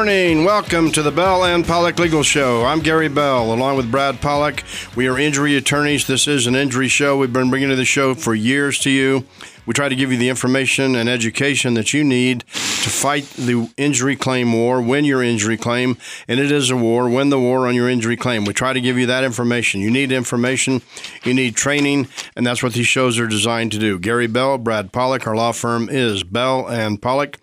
morning. Welcome to the Bell and Pollock Legal Show. I'm Gary Bell, along with Brad Pollock. We are injury attorneys. This is an injury show. We've been bringing to the show for years to you. We try to give you the information and education that you need to fight the injury claim war, win your injury claim, and it is a war, win the war on your injury claim. We try to give you that information. You need information, you need training, and that's what these shows are designed to do. Gary Bell, Brad Pollock, our law firm is Bell and Pollock.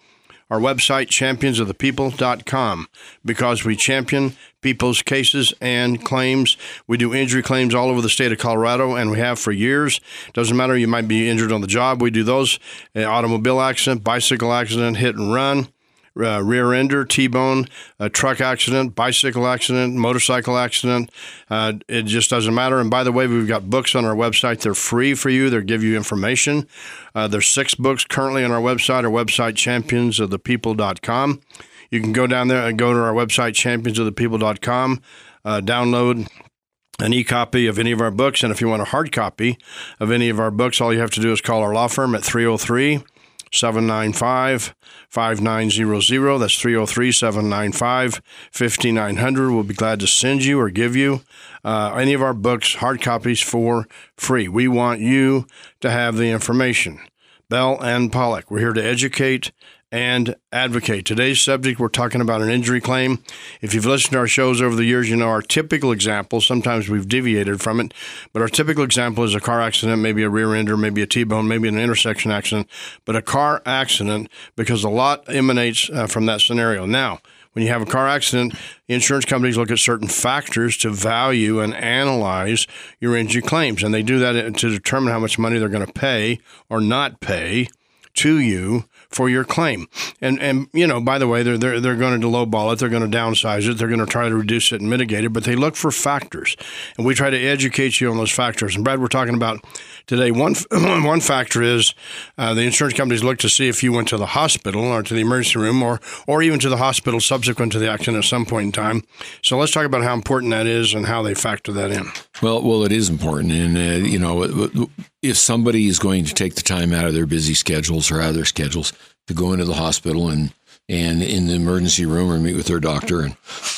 Our website, championsofthepeople.com, because we champion people's cases and claims. We do injury claims all over the state of Colorado, and we have for years. Doesn't matter, you might be injured on the job. We do those uh, automobile accident, bicycle accident, hit and run uh, rear ender, T-bone, a truck accident, bicycle accident, motorcycle accident. Uh, it just doesn't matter. And by the way, we've got books on our website. They're free for you. They give you information. Uh, there's six books currently on our website. Our website, championsofthepeople.com. You can go down there and go to our website, championsofthepeople.com, uh, download an e-copy of any of our books. And if you want a hard copy of any of our books, all you have to do is call our law firm at 303- 795 5900. That's 303 795 5900. We'll be glad to send you or give you uh, any of our books, hard copies for free. We want you to have the information. Bell and Pollock, we're here to educate and advocate. Today's subject, we're talking about an injury claim. If you've listened to our shows over the years, you know our typical example, sometimes we've deviated from it, but our typical example is a car accident, maybe a rear ender, maybe a T bone, maybe an intersection accident, but a car accident because a lot emanates uh, from that scenario. Now, when you have a car accident, insurance companies look at certain factors to value and analyze your injury claims, and they do that to determine how much money they're going to pay or not pay to you for your claim. And and you know, by the way, they're they're, they're going to lowball it, they're going to downsize it, they're going to try to reduce it and mitigate it, but they look for factors, and we try to educate you on those factors. And Brad, we're talking about today. One one factor is uh, the insurance companies look to see if you went to the hospital or to the emergency room or or even to the hospital subsequent to the accident at some point in time. So let's talk about how important that is and how they factor that in. Well, well, it is important, and uh, you know, if somebody is going to take the time out of their busy schedules or out of their schedules to go into the hospital and and in the emergency room or meet with their doctor and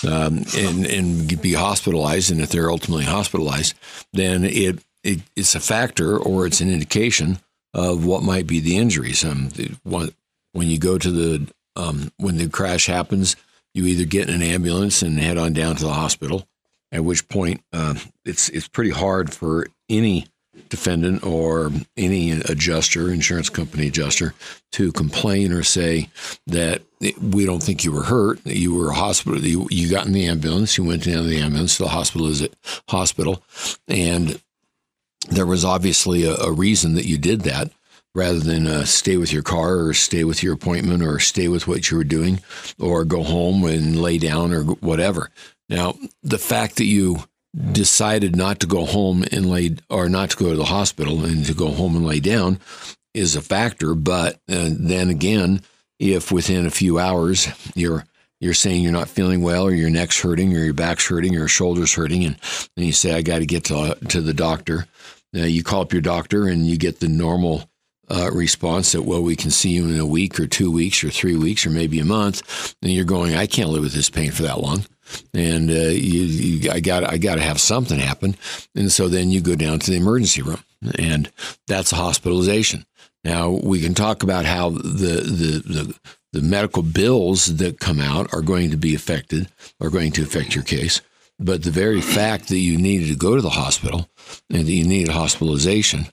um, and and be hospitalized, and if they're ultimately hospitalized, then it, it it's a factor or it's an indication of what might be the injuries. Um, when you go to the um, when the crash happens, you either get in an ambulance and head on down to the hospital, at which point uh, it's it's pretty hard for any defendant or any adjuster, insurance company adjuster, to complain or say that we don't think you were hurt, that you were hospital, you, you got in the ambulance, you went down the ambulance to the hospital is it hospital, and there was obviously a, a reason that you did that rather than uh, stay with your car or stay with your appointment or stay with what you were doing or go home and lay down or whatever. Now, the fact that you decided not to go home and lay or not to go to the hospital and to go home and lay down is a factor. But uh, then again, if within a few hours you're you're saying you're not feeling well or your neck's hurting or your back's hurting or your shoulders hurting and then you say I got to get to to the doctor. Uh, you call up your doctor and you get the normal uh, response that well we can see you in a week or two weeks or three weeks or maybe a month and you're going I can't live with this pain for that long and uh, you, you, I got I got to have something happen, and so then you go down to the emergency room, and that's a hospitalization. Now we can talk about how the the the, the medical bills that come out are going to be affected, are going to affect your case. But the very fact that you needed to go to the hospital and that you needed hospitalization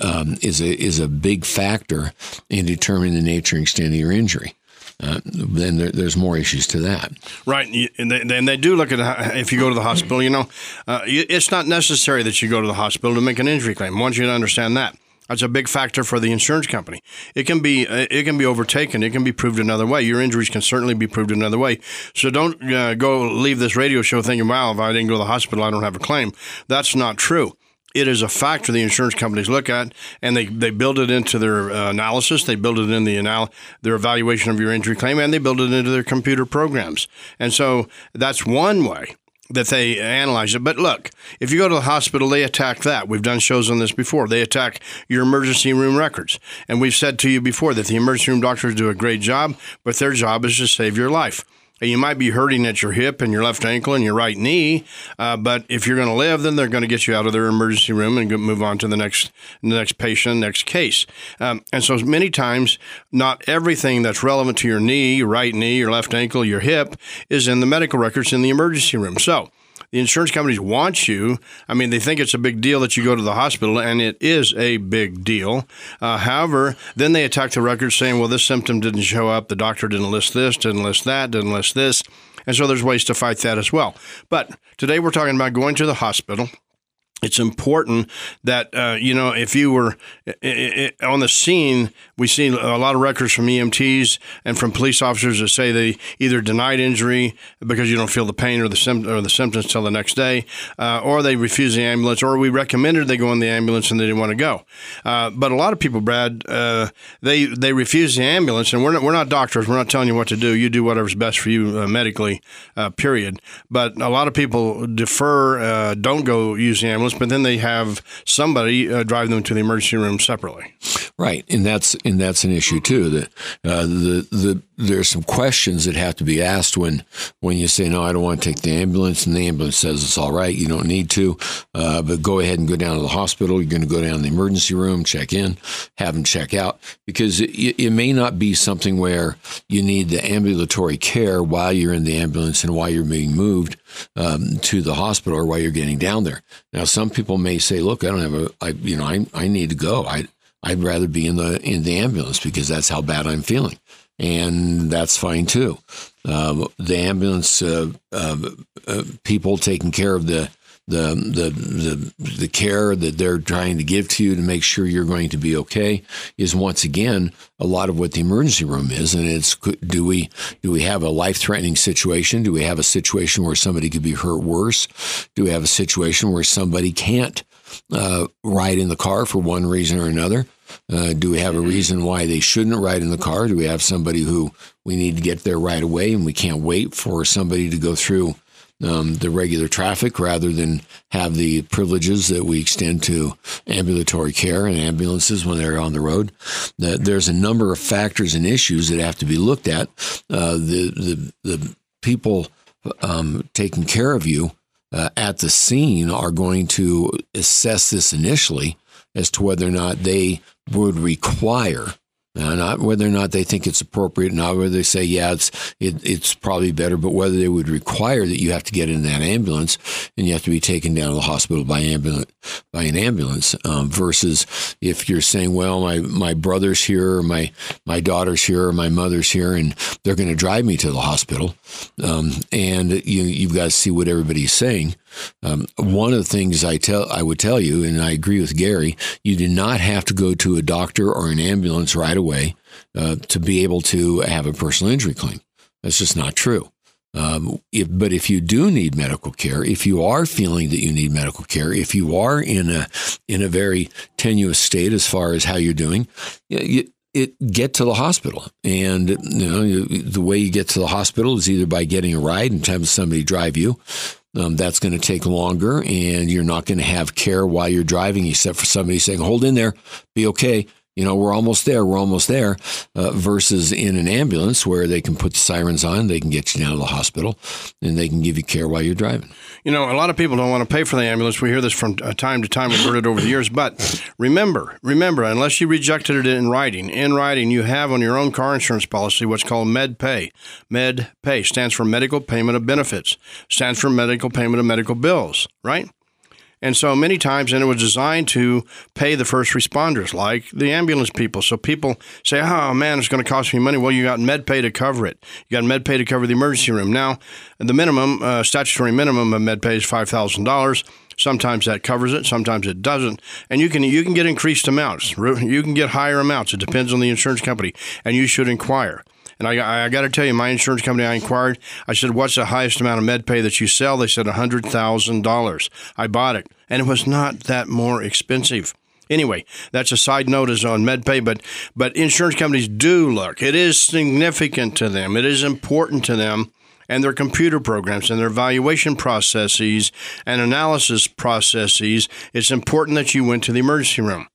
um, is a is a big factor in determining the nature and extent of your injury uh, then there, there's more issues to that. Right, and they, and they, do look at if you go to the hospital. You know, uh, it's not necessary that you go to the hospital to make an injury claim. I want you to understand that. That's a big factor for the insurance company. It can be uh, it can be overtaken. It can be proved another way. Your injuries can certainly be proved another way. So don't uh, go leave this radio show thinking, "Wow, if I didn't go to the hospital, I don't have a claim." That's not true it is a factor the insurance companies look at, and they, they build it into their uh, analysis. They build it in the anal- their evaluation of your injury claim, and they build it into their computer programs. And so that's one way that they analyze it. But look, if you go to the hospital, they attack that. We've done shows on this before. They attack your emergency room records. And we've said to you before that the emergency room doctors do a great job, but their job is to save your life. You might be hurting at your hip and your left ankle and your right knee, uh, but if you're going to live, then they're going to get you out of their emergency room and move on to the next the next patient, next case. Um, and so many times, not everything that's relevant to your knee, your right knee, your left ankle, your hip is in the medical records in the emergency room. So the insurance companies want you. I mean, they think it's a big deal that you go to the hospital, and it is a big deal. Uh, however, then they attack the records saying, well, this symptom didn't show up. The doctor didn't list this, didn't list that, didn't list this. And so there's ways to fight that as well. But today we're talking about going to the hospital it's important that uh, you know if you were it, it, on the scene we see a lot of records from EMTs and from police officers that say they either denied injury because you don't feel the pain or the sim- or the symptoms till the next day, uh, or they refuse the ambulance, or we recommended they go in the ambulance and they didn't want to go. Uh, but a lot of people, Brad, uh, they they refuse the ambulance, and we're not, we're not doctors. We're not telling you what to do. You do whatever's best for you uh, medically. Uh, period. But a lot of people defer, don't go use the ambulance but then they have somebody uh, drive them to the emergency room separately. Right, and that's and that's an issue too. That uh, the the there's some questions that have to be asked when when you say no, I don't want to take the ambulance, and the ambulance says it's all right, you don't need to, uh, but go ahead and go down to the hospital. You're going to go down to the emergency room, check in, have them check out because it, it may not be something where you need the ambulatory care while you're in the ambulance and while you're being moved um, to the hospital or while you're getting down there. Now, some people may say, "Look, I don't have a, I, you know, I I need to go. I I'd rather be in the in the ambulance because that's how bad I'm feeling." and that's fine too. Uh, the ambulance uh, uh, uh, people taking care of the, the the the the care that they're trying to give to you to make sure you're going to be okay is once again a lot of what the emergency room is, and it's do we do we have a life threatening situation? Do we have a situation where somebody could be hurt worse? Do we have a situation where somebody can't uh, ride in the car for one reason or another? Uh, do we have a reason why they shouldn't ride in the car? Do we have somebody who we need to get there right away and we can't wait for somebody to go through um, the regular traffic rather than have the privileges that we extend to ambulatory care and ambulances when they're on the road? there's a number of factors and issues that have to be looked at. Uh, the, the, the people um, taking care of you uh, at the scene are going to assess this initially as to whether or not they would require uh, not whether or not they think it's appropriate, not whether they say, yeah, it's it, it's probably better, but whether they would require that you have to get in that ambulance and you have to be taken down to the hospital by ambulance by an ambulance. Um, versus if you're saying, well, my my brother's here, or my my daughter's here, or my mother's here, and they're going to drive me to the hospital, um, and you you've got to see what everybody's saying. Um, one of the things I tell I would tell you, and I agree with Gary, you do not have to go to a doctor or an ambulance right away uh, to be able to have a personal injury claim. That's just not true. Um, if, but if you do need medical care, if you are feeling that you need medical care, if you are in a in a very tenuous state as far as how you're doing, you, it get to the hospital. And you know the way you get to the hospital is either by getting a ride and having somebody drive you, um, that's going to take longer, and you're not going to have care while you're driving, except for somebody saying, "Hold in there, be okay." You know, we're almost there. We're almost there. Uh, versus in an ambulance where they can put the sirens on, they can get you down to the hospital, and they can give you care while you're driving. You know, a lot of people don't want to pay for the ambulance. We hear this from uh, time to time. We've heard it over the years. But remember, remember, unless you rejected it in writing, in writing, you have on your own car insurance policy what's called Med Pay. Med Pay stands for Medical Payment of Benefits. Stands for Medical Payment of Medical Bills. Right? And so many times, and it was designed to pay the first responders, like the ambulance people. So people say, oh man, it's going to cost me money. Well, you got MedPay to cover it. You got MedPay to cover the emergency room. Now, the minimum, uh, statutory minimum of MedPay is $5,000. Sometimes that covers it, sometimes it doesn't, and you can you can get increased amounts. You can get higher amounts. It depends on the insurance company, and you should inquire. And I, I got to tell you, my insurance company, I inquired. I said, What's the highest amount of med pay that you sell? They said $100,000. I bought it, and it was not that more expensive. Anyway, that's a side note is on MedPay, but but insurance companies do look. It is significant to them. It is important to them and their computer programs and their evaluation processes and analysis processes. It's important that you went to the emergency room.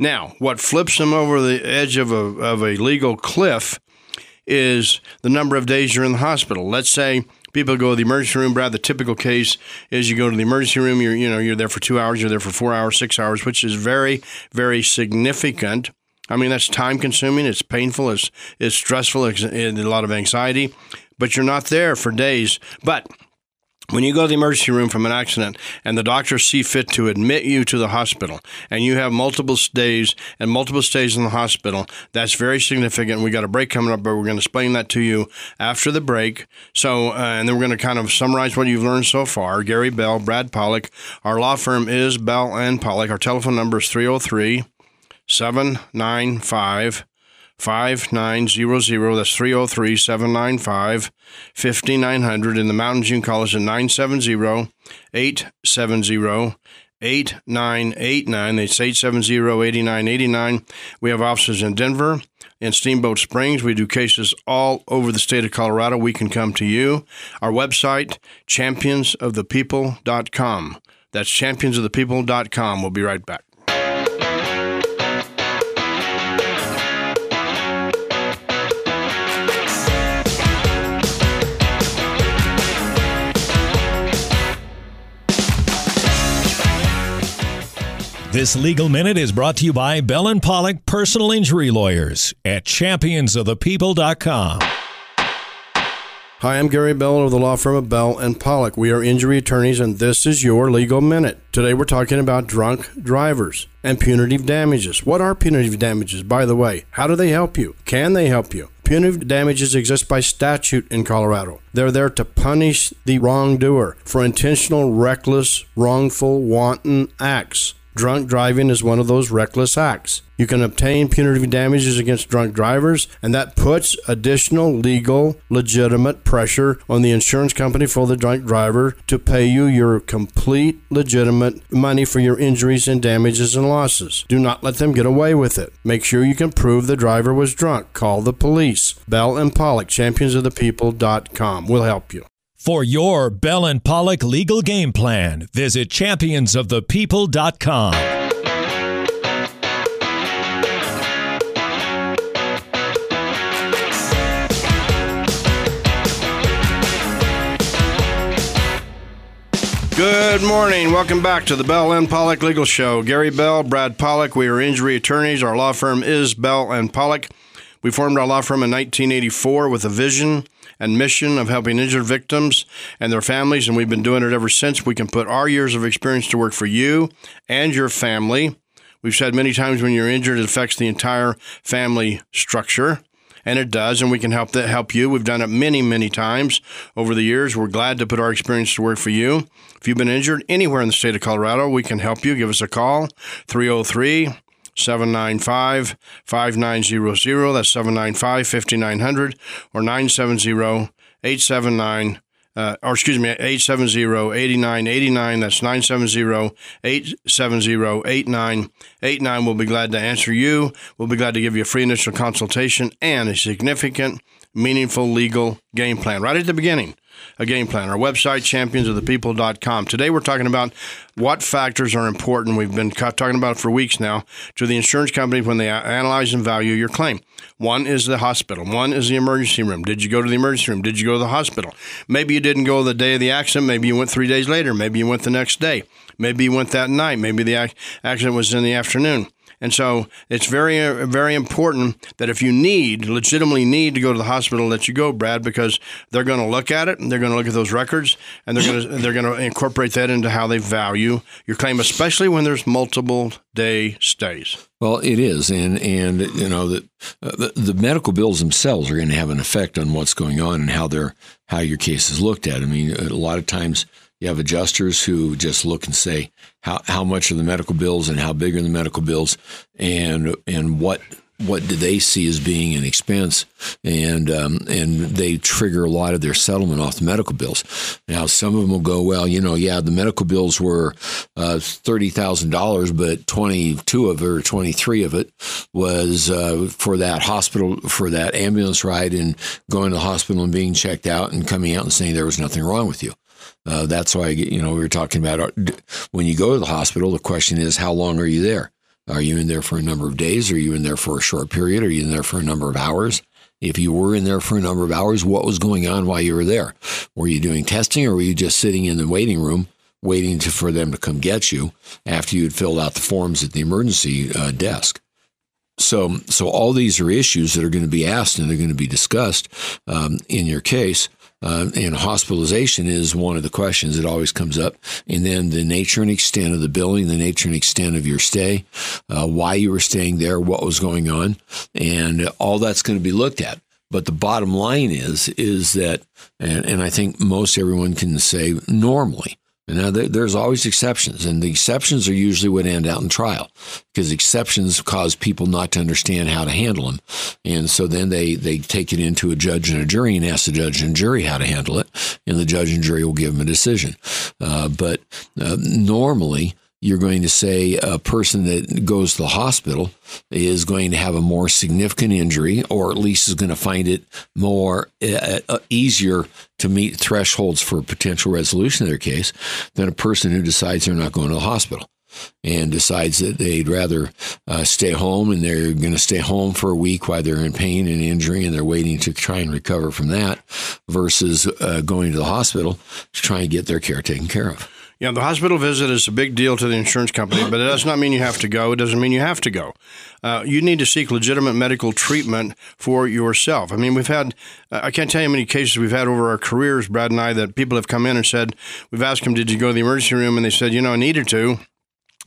Now, what flips them over the edge of a, of a legal cliff is the number of days you're in the hospital. Let's say people go to the emergency room. Brad, the typical case is you go to the emergency room. You're you know you're there for two hours. You're there for four hours, six hours, which is very very significant. I mean that's time consuming. It's painful. It's it's stressful. It's, it's a lot of anxiety. But you're not there for days. But when you go to the emergency room from an accident and the doctors see fit to admit you to the hospital and you have multiple stays and multiple stays in the hospital, that's very significant. We got a break coming up, but we're going to explain that to you after the break. So, uh, and then we're going to kind of summarize what you've learned so far. Gary Bell, Brad Pollock. Our law firm is Bell and Pollock. Our telephone number is 303 795 5900. That's 303 795 5900. In the mountains, you can call us at 970 870 8989. That's 870 8989. We have offices in Denver, and Steamboat Springs. We do cases all over the state of Colorado. We can come to you. Our website, championsofthepeople.com. That's championsofthepeople.com. We'll be right back. This legal minute is brought to you by Bell and Pollock Personal Injury Lawyers at championsofthepeople.com. Hi, I'm Gary Bell of the law firm of Bell and Pollock. We are injury attorneys, and this is your legal minute. Today, we're talking about drunk drivers and punitive damages. What are punitive damages, by the way? How do they help you? Can they help you? Punitive damages exist by statute in Colorado. They're there to punish the wrongdoer for intentional, reckless, wrongful, wanton acts. Drunk driving is one of those reckless acts. You can obtain punitive damages against drunk drivers, and that puts additional legal, legitimate pressure on the insurance company for the drunk driver to pay you your complete, legitimate money for your injuries and damages and losses. Do not let them get away with it. Make sure you can prove the driver was drunk. Call the police. Bell and Pollock, championsofthepeople.com. will help you. For your Bell and Pollock legal game plan, visit championsofthepeople.com. Good morning. Welcome back to the Bell and Pollock Legal Show. Gary Bell, Brad Pollock. We are injury attorneys. Our law firm is Bell and Pollock. We formed our law firm in 1984 with a vision and mission of helping injured victims and their families, and we've been doing it ever since. We can put our years of experience to work for you and your family. We've said many times when you're injured, it affects the entire family structure. And it does, and we can help that help you. We've done it many, many times over the years. We're glad to put our experience to work for you. If you've been injured anywhere in the state of Colorado, we can help you. Give us a call, 303 795 5900. That's 795 5900 or 970 879 uh, or excuse me, 870-8989. That's 970-870-8989. We'll be glad to answer you. We'll be glad to give you a free initial consultation and a significant, meaningful legal game plan right at the beginning a game plan. Our website, championsofthepeople.com. Today we're talking about what factors are important. We've been talking about for weeks now to the insurance company when they analyze and value your claim. One is the hospital. One is the emergency room. Did you go to the emergency room? Did you go to the hospital? Maybe you didn't go the day of the accident. Maybe you went three days later. Maybe you went the next day. Maybe you went that night. Maybe the accident was in the afternoon. And so it's very, uh, very important that if you need, legitimately need to go to the hospital, that you go, Brad, because they're going to look at it and they're going to look at those records and they're going to they're going to incorporate that into how they value your claim, especially when there's multiple day stays. Well, it is, and and you know the, uh, the, the medical bills themselves are going to have an effect on what's going on and how they're how your case is looked at. I mean, a lot of times you have adjusters who just look and say how, how much are the medical bills and how big are the medical bills and and what what do they see as being an expense, and um, and they trigger a lot of their settlement off the medical bills. Now, some of them will go, well, you know, yeah, the medical bills were uh, thirty thousand dollars, but twenty two of it or twenty three of it was uh, for that hospital for that ambulance ride and going to the hospital and being checked out and coming out and saying there was nothing wrong with you. Uh, that's why you know we were talking about when you go to the hospital. The question is, how long are you there? Are you in there for a number of days? Are you in there for a short period? Are you in there for a number of hours? If you were in there for a number of hours, what was going on while you were there? Were you doing testing or were you just sitting in the waiting room waiting to, for them to come get you after you had filled out the forms at the emergency uh, desk? So, so all these are issues that are going to be asked and they're going to be discussed um, in your case. Uh, and hospitalization is one of the questions that always comes up. And then the nature and extent of the billing, the nature and extent of your stay, uh, why you were staying there, what was going on, and all that's going to be looked at. But the bottom line is, is that, and, and I think most everyone can say normally, now, there's always exceptions, and the exceptions are usually what end out in trial because exceptions cause people not to understand how to handle them. And so then they, they take it into a judge and a jury and ask the judge and jury how to handle it, and the judge and jury will give them a decision. Uh, but uh, normally, you're going to say a person that goes to the hospital is going to have a more significant injury, or at least is going to find it more uh, uh, easier to meet thresholds for potential resolution of their case than a person who decides they're not going to the hospital and decides that they'd rather uh, stay home and they're going to stay home for a week while they're in pain and injury and they're waiting to try and recover from that versus uh, going to the hospital to try and get their care taken care of. Yeah, the hospital visit is a big deal to the insurance company, but it does not mean you have to go. It doesn't mean you have to go. Uh, you need to seek legitimate medical treatment for yourself. I mean, we've had, uh, I can't tell you how many cases we've had over our careers, Brad and I, that people have come in and said, we've asked them, did you go to the emergency room? And they said, you know, I needed to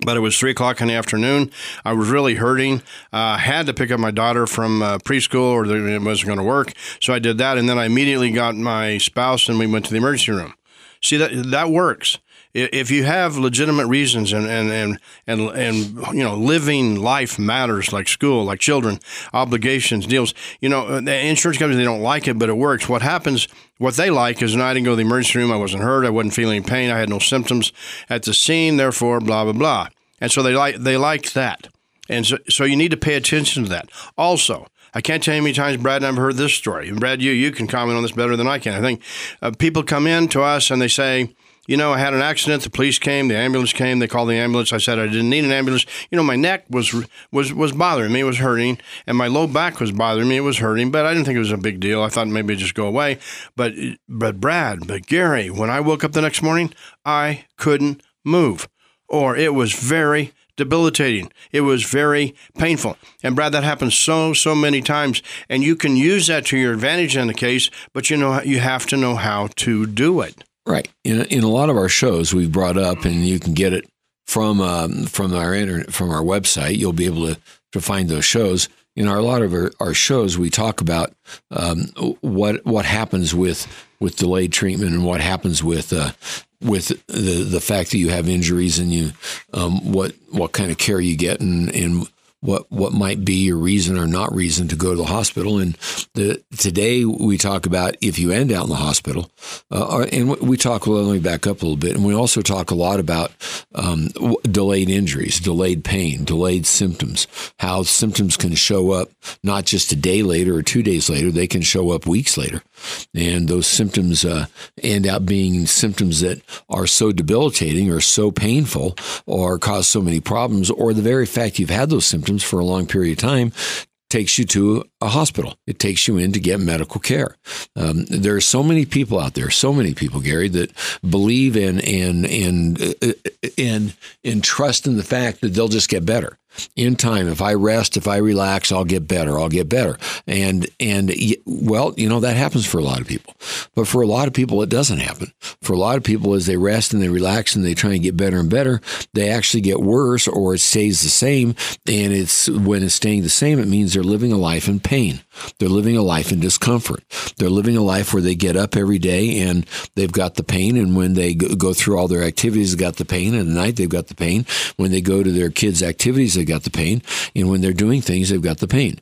but it was three o'clock in the afternoon. I was really hurting. Uh, I had to pick up my daughter from uh, preschool, or it wasn't going to work. So I did that, and then I immediately got my spouse, and we went to the emergency room. See that that works if you have legitimate reasons and, and, and, and, and, you know, living life matters like school, like children, obligations, deals, you know, uh, the insurance companies, they don't like it, but it works. What happens, what they like is, no, I didn't go to the emergency room. I wasn't hurt. I wasn't feeling any pain. I had no symptoms at the scene. Therefore, blah, blah, blah. And so they like, they like that. And so, so you need to pay attention to that. Also, I can't tell you how many times Brad and I've heard this story. And Brad, you you can comment on this better than I can. I think uh, people come in to us and they say, you know, I had an accident. The police came, the ambulance came. They called the ambulance. I said I didn't need an ambulance. You know, my neck was was was bothering me. It was hurting, and my low back was bothering me. It was hurting, but I didn't think it was a big deal. I thought maybe it'd just go away. But but Brad, but Gary, when I woke up the next morning, I couldn't move, or it was very debilitating. It was very painful. And Brad, that happens so, so many times. And you can use that to your advantage in the case, but you know, you have to know how to do it. Right. In, in a lot of our shows, we've brought up, and you can get it from um, from our internet from our website. You'll be able to to find those shows. In our, a lot of our, our shows, we talk about um, what what happens with with delayed treatment and what happens with uh, with the the fact that you have injuries and you um, what what kind of care you get and and what what might be your reason or not reason to go to the hospital. And the, today we talk about if you end out in the hospital, uh, and we talk. Well, let me back up a little bit, and we also talk a lot about um, delayed injuries, delayed pain, delayed symptoms. How symptoms can show up not just a day later or two days later; they can show up weeks later, and those symptoms uh, end up being symptoms that are so debilitating or so painful or cause so many problems, or the very fact you've had those symptoms for a long period of time takes you to a hospital. It takes you in to get medical care. Um, there are so many people out there, so many people, Gary, that believe in and and and and trust in the fact that they'll just get better in time. If i rest if i relax i'll get better. I'll get better. And and well you know that happens for a lot of people. But for a lot of people it doesn't happen. For a lot of people as they rest and they relax and they try and get better and better they actually get worse or it stays the same. And it's when it's staying the same it means they're living a life in pain they're living a life in discomfort they're living a life where they get up every day and they've got the pain and when they go through all their activities they've got the pain and at night they've got the pain when they go to their kids activities they've got the pain. And when they're doing things, they've got the pain.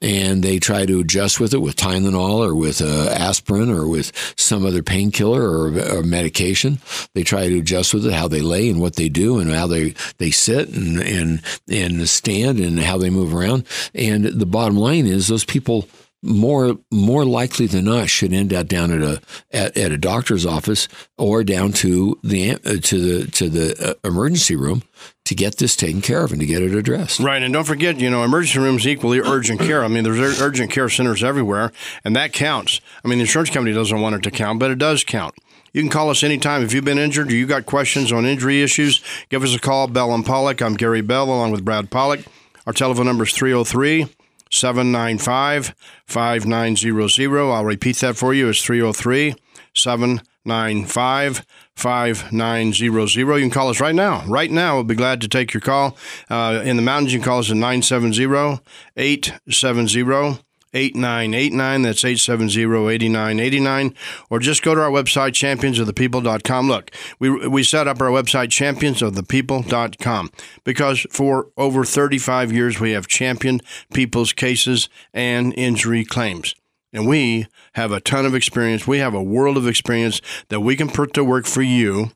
And they try to adjust with it with Tylenol or with uh, aspirin or with some other painkiller or, or, medication. They try to adjust with it, how they lay and what they do and how they, they sit and, and, and stand and how they move around. And the bottom line is those people more more likely than not should end up down at a at, at a doctor's office or down to the uh, to the to the uh, emergency room to get this taken care of and to get it addressed. Right, and don't forget, you know, emergency rooms equally urgent care. I mean, there's urgent care centers everywhere, and that counts. I mean, the insurance company doesn't want it to count, but it does count. You can call us anytime. If you've been injured or you got questions on injury issues, give us a call. Bell and Pollock. I'm Gary Bell along with Brad Pollock. Our telephone number is 303 795 5900. I'll repeat that for you. It's 303 795 5900. You can call us right now. Right now, we'll be glad to take your call. Uh, in the mountains, you can call us at 970 870 8989. That's 870 8989. Or just go to our website, championsofthepeople.com. Look, we, we set up our website, championsofthepeople.com, because for over 35 years we have championed people's cases and injury claims. And we have a ton of experience. We have a world of experience that we can put to work for you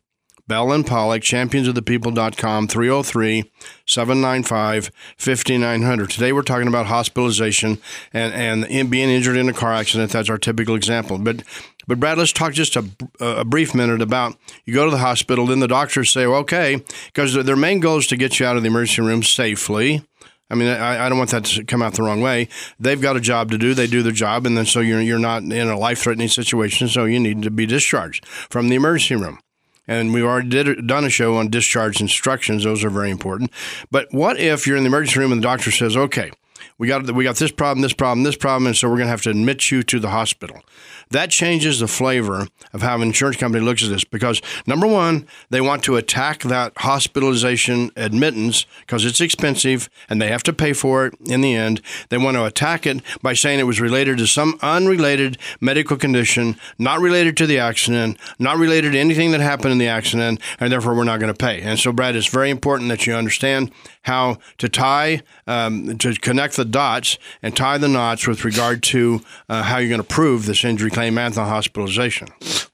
Bell and Pollock, championsofthepeople.com, 303 795 5900. Today we're talking about hospitalization and, and being injured in a car accident. That's our typical example. But but Brad, let's talk just a, a brief minute about you go to the hospital, then the doctors say, well, okay, because their main goal is to get you out of the emergency room safely. I mean, I, I, don't want that to come out the wrong way. They've got a job to do. They do their job, and then so you're you're not in a life threatening situation. So you need to be discharged from the emergency room and we've already did, done a show on discharge instructions. Those are very important. But what if you're in the emergency room and the doctor says, "Okay, we got we got this problem, this problem, this problem, and so we're going to have to admit you to the hospital." That changes the flavor of how an insurance company looks at this because number one, they want to attack that hospitalization admittance because it's expensive and they have to pay for it in the end. They want to attack it by saying it was related to some unrelated medical condition, not related to the accident, not related to anything that happened in the accident, and therefore we're not going to pay. And so, Brad, it's very important that you understand how to tie, um, to connect the dots and tie the knots with regard to uh, how you're going to prove this injury claim and the hospitalization.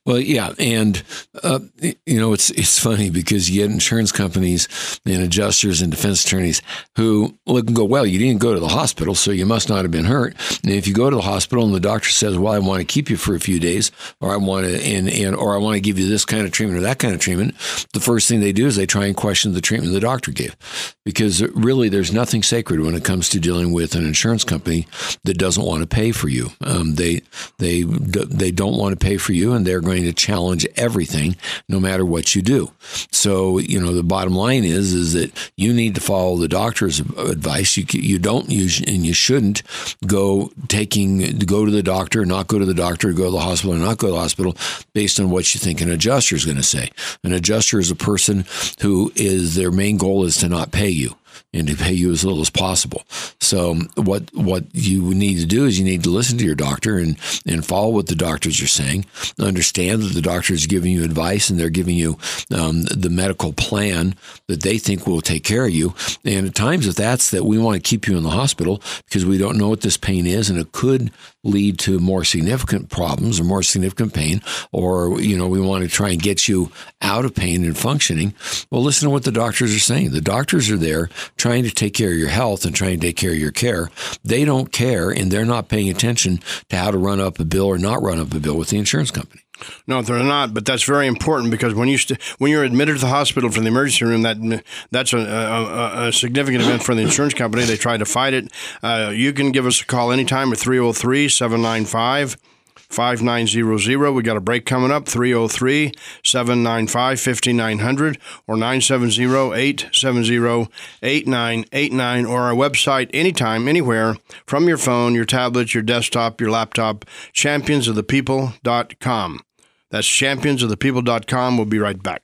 Well, yeah, and uh, you know it's it's funny because you get insurance companies and adjusters and defense attorneys who look and go, well, you didn't go to the hospital, so you must not have been hurt. And if you go to the hospital and the doctor says, well, I want to keep you for a few days, or I want to and, and or I want to give you this kind of treatment or that kind of treatment, the first thing they do is they try and question the treatment the doctor gave, because really there's nothing sacred when it comes to dealing with an insurance company that doesn't want to pay for you. Um, they they they don't want to pay for you, and they're going to challenge everything, no matter what you do. So, you know, the bottom line is is that you need to follow the doctor's advice. You you don't use and you shouldn't go taking go to the doctor, not go to the doctor, go to the hospital, not go to the hospital based on what you think an adjuster is going to say. An adjuster is a person who is their main goal is to not pay you and to pay you as little as possible. So what what you need to do is you need to listen to your doctor and and follow what the doctors are saying. Understand that the doctor is giving you advice and they're giving you um, the medical plan that they think will take care of you. And at times, if that's that we want to keep you in the hospital because we don't know what this pain is and it could lead to more significant problems or more significant pain, or you know we want to try and get you out of pain and functioning. Well, listen to what the doctors are saying. The doctors are there trying to take care of your health and trying to take care of your care. They don't care and they're not paying attention to how to run up a bill or not run up a bill with the insurance company. No, they're not. But that's very important because when you st- when you're admitted to the hospital from the emergency room, that that's a, a, a significant event for the insurance company. They try to fight it. Uh, you can give us a call anytime at 303 795 5900. We got a break coming up 303 795 5900 or 970 870 8989 or our website anytime, anywhere from your phone, your tablet, your desktop, your laptop, championsofthepeople.com. That's championsofthepeople.com. We'll be right back.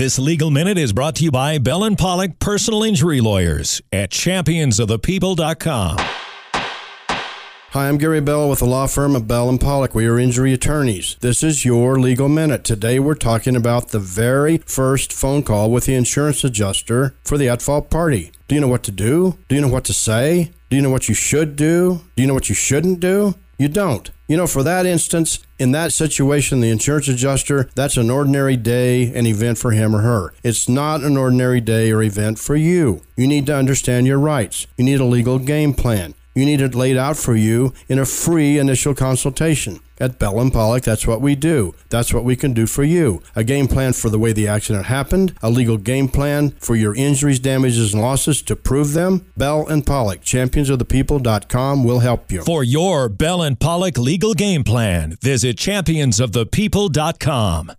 This legal minute is brought to you by Bell and Pollock Personal Injury Lawyers at championsofthepeople.com. Hi, I'm Gary Bell with the law firm of Bell and Pollock. We are injury attorneys. This is your legal minute. Today we're talking about the very first phone call with the insurance adjuster for the at fault party. Do you know what to do? Do you know what to say? Do you know what you should do? Do you know what you shouldn't do? You don't. You know, for that instance, in that situation, the insurance adjuster, that's an ordinary day and event for him or her. It's not an ordinary day or event for you. You need to understand your rights. You need a legal game plan. You need it laid out for you in a free initial consultation. At Bell and Pollock, that's what we do. That's what we can do for you. A game plan for the way the accident happened, a legal game plan for your injuries, damages, and losses to prove them. Bell and Pollock, championsofthepeople.com will help you. For your Bell and Pollock legal game plan, visit championsofthepeople.com.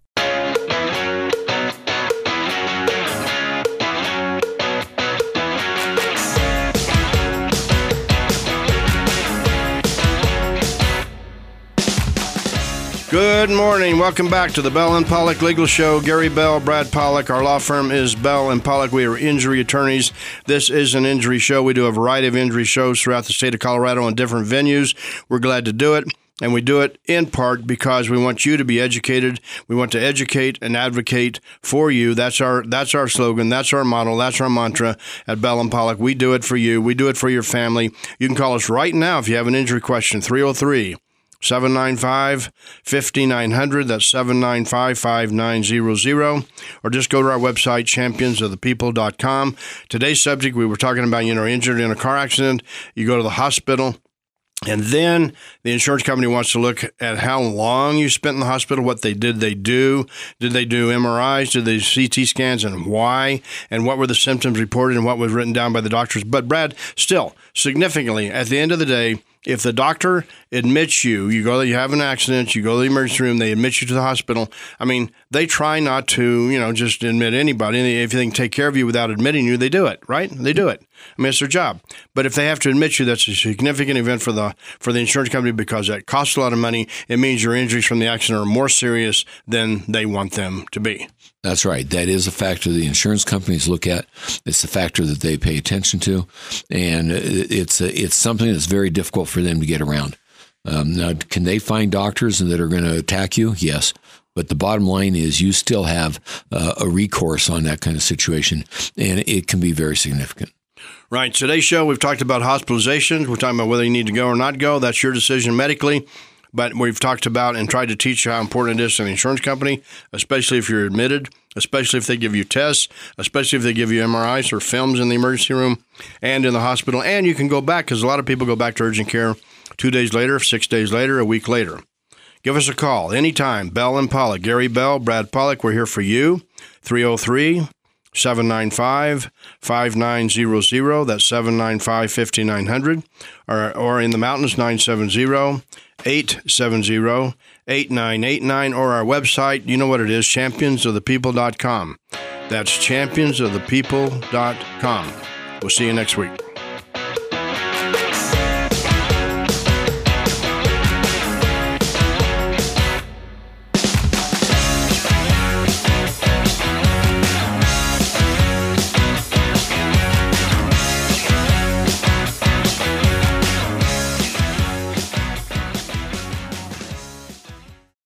Good morning. Welcome back to the Bell and Pollock Legal Show. Gary Bell, Brad Pollock. Our law firm is Bell and Pollock. We are injury attorneys. This is an injury show. We do a variety of injury shows throughout the state of Colorado in different venues. We're glad to do it. And we do it in part because we want you to be educated. We want to educate and advocate for you. That's our that's our slogan. That's our model. That's our mantra at Bell and Pollock. We do it for you. We do it for your family. You can call us right now if you have an injury question. 303- 795 5900. That's 795 5900. Or just go to our website, championsofthepeople.com. Today's subject, we were talking about, you know, injured in a car accident. You go to the hospital. And then the insurance company wants to look at how long you spent in the hospital, what they did they do, did they do MRIs, did they CT scans, and why, and what were the symptoms reported and what was written down by the doctors. But Brad, still significantly, at the end of the day, if the doctor admits you, you go, you have an accident, you go to the emergency room, they admit you to the hospital. I mean, they try not to, you know, just admit anybody. If they can take care of you without admitting you, they do it, right? They do it. I mean, it's their job. But if they have to admit you, that's a significant event for the for the insurance company because that costs a lot of money. It means your injuries from the accident are more serious than they want them to be. That's right. That is a factor the insurance companies look at. It's a factor that they pay attention to, and it's a, it's something that's very difficult for them to get around. Um, now, can they find doctors that are going to attack you? Yes. But the bottom line is you still have uh, a recourse on that kind of situation, and it can be very significant. Right. Today's show, we've talked about hospitalizations. We're talking about whether you need to go or not go. That's your decision medically. But we've talked about and tried to teach you how important it is to the insurance company, especially if you're admitted, especially if they give you tests, especially if they give you MRIs or films in the emergency room and in the hospital. And you can go back because a lot of people go back to urgent care two days later, six days later, a week later. Give us a call anytime. Bell and Pollock. Gary Bell, Brad Pollock, we're here for you. 303 795 5900. That's 795 5900. Or, or in the mountains, 970 870 8989. Or our website, you know what it is, championsofthepeople.com. That's championsofthepeople.com. We'll see you next week.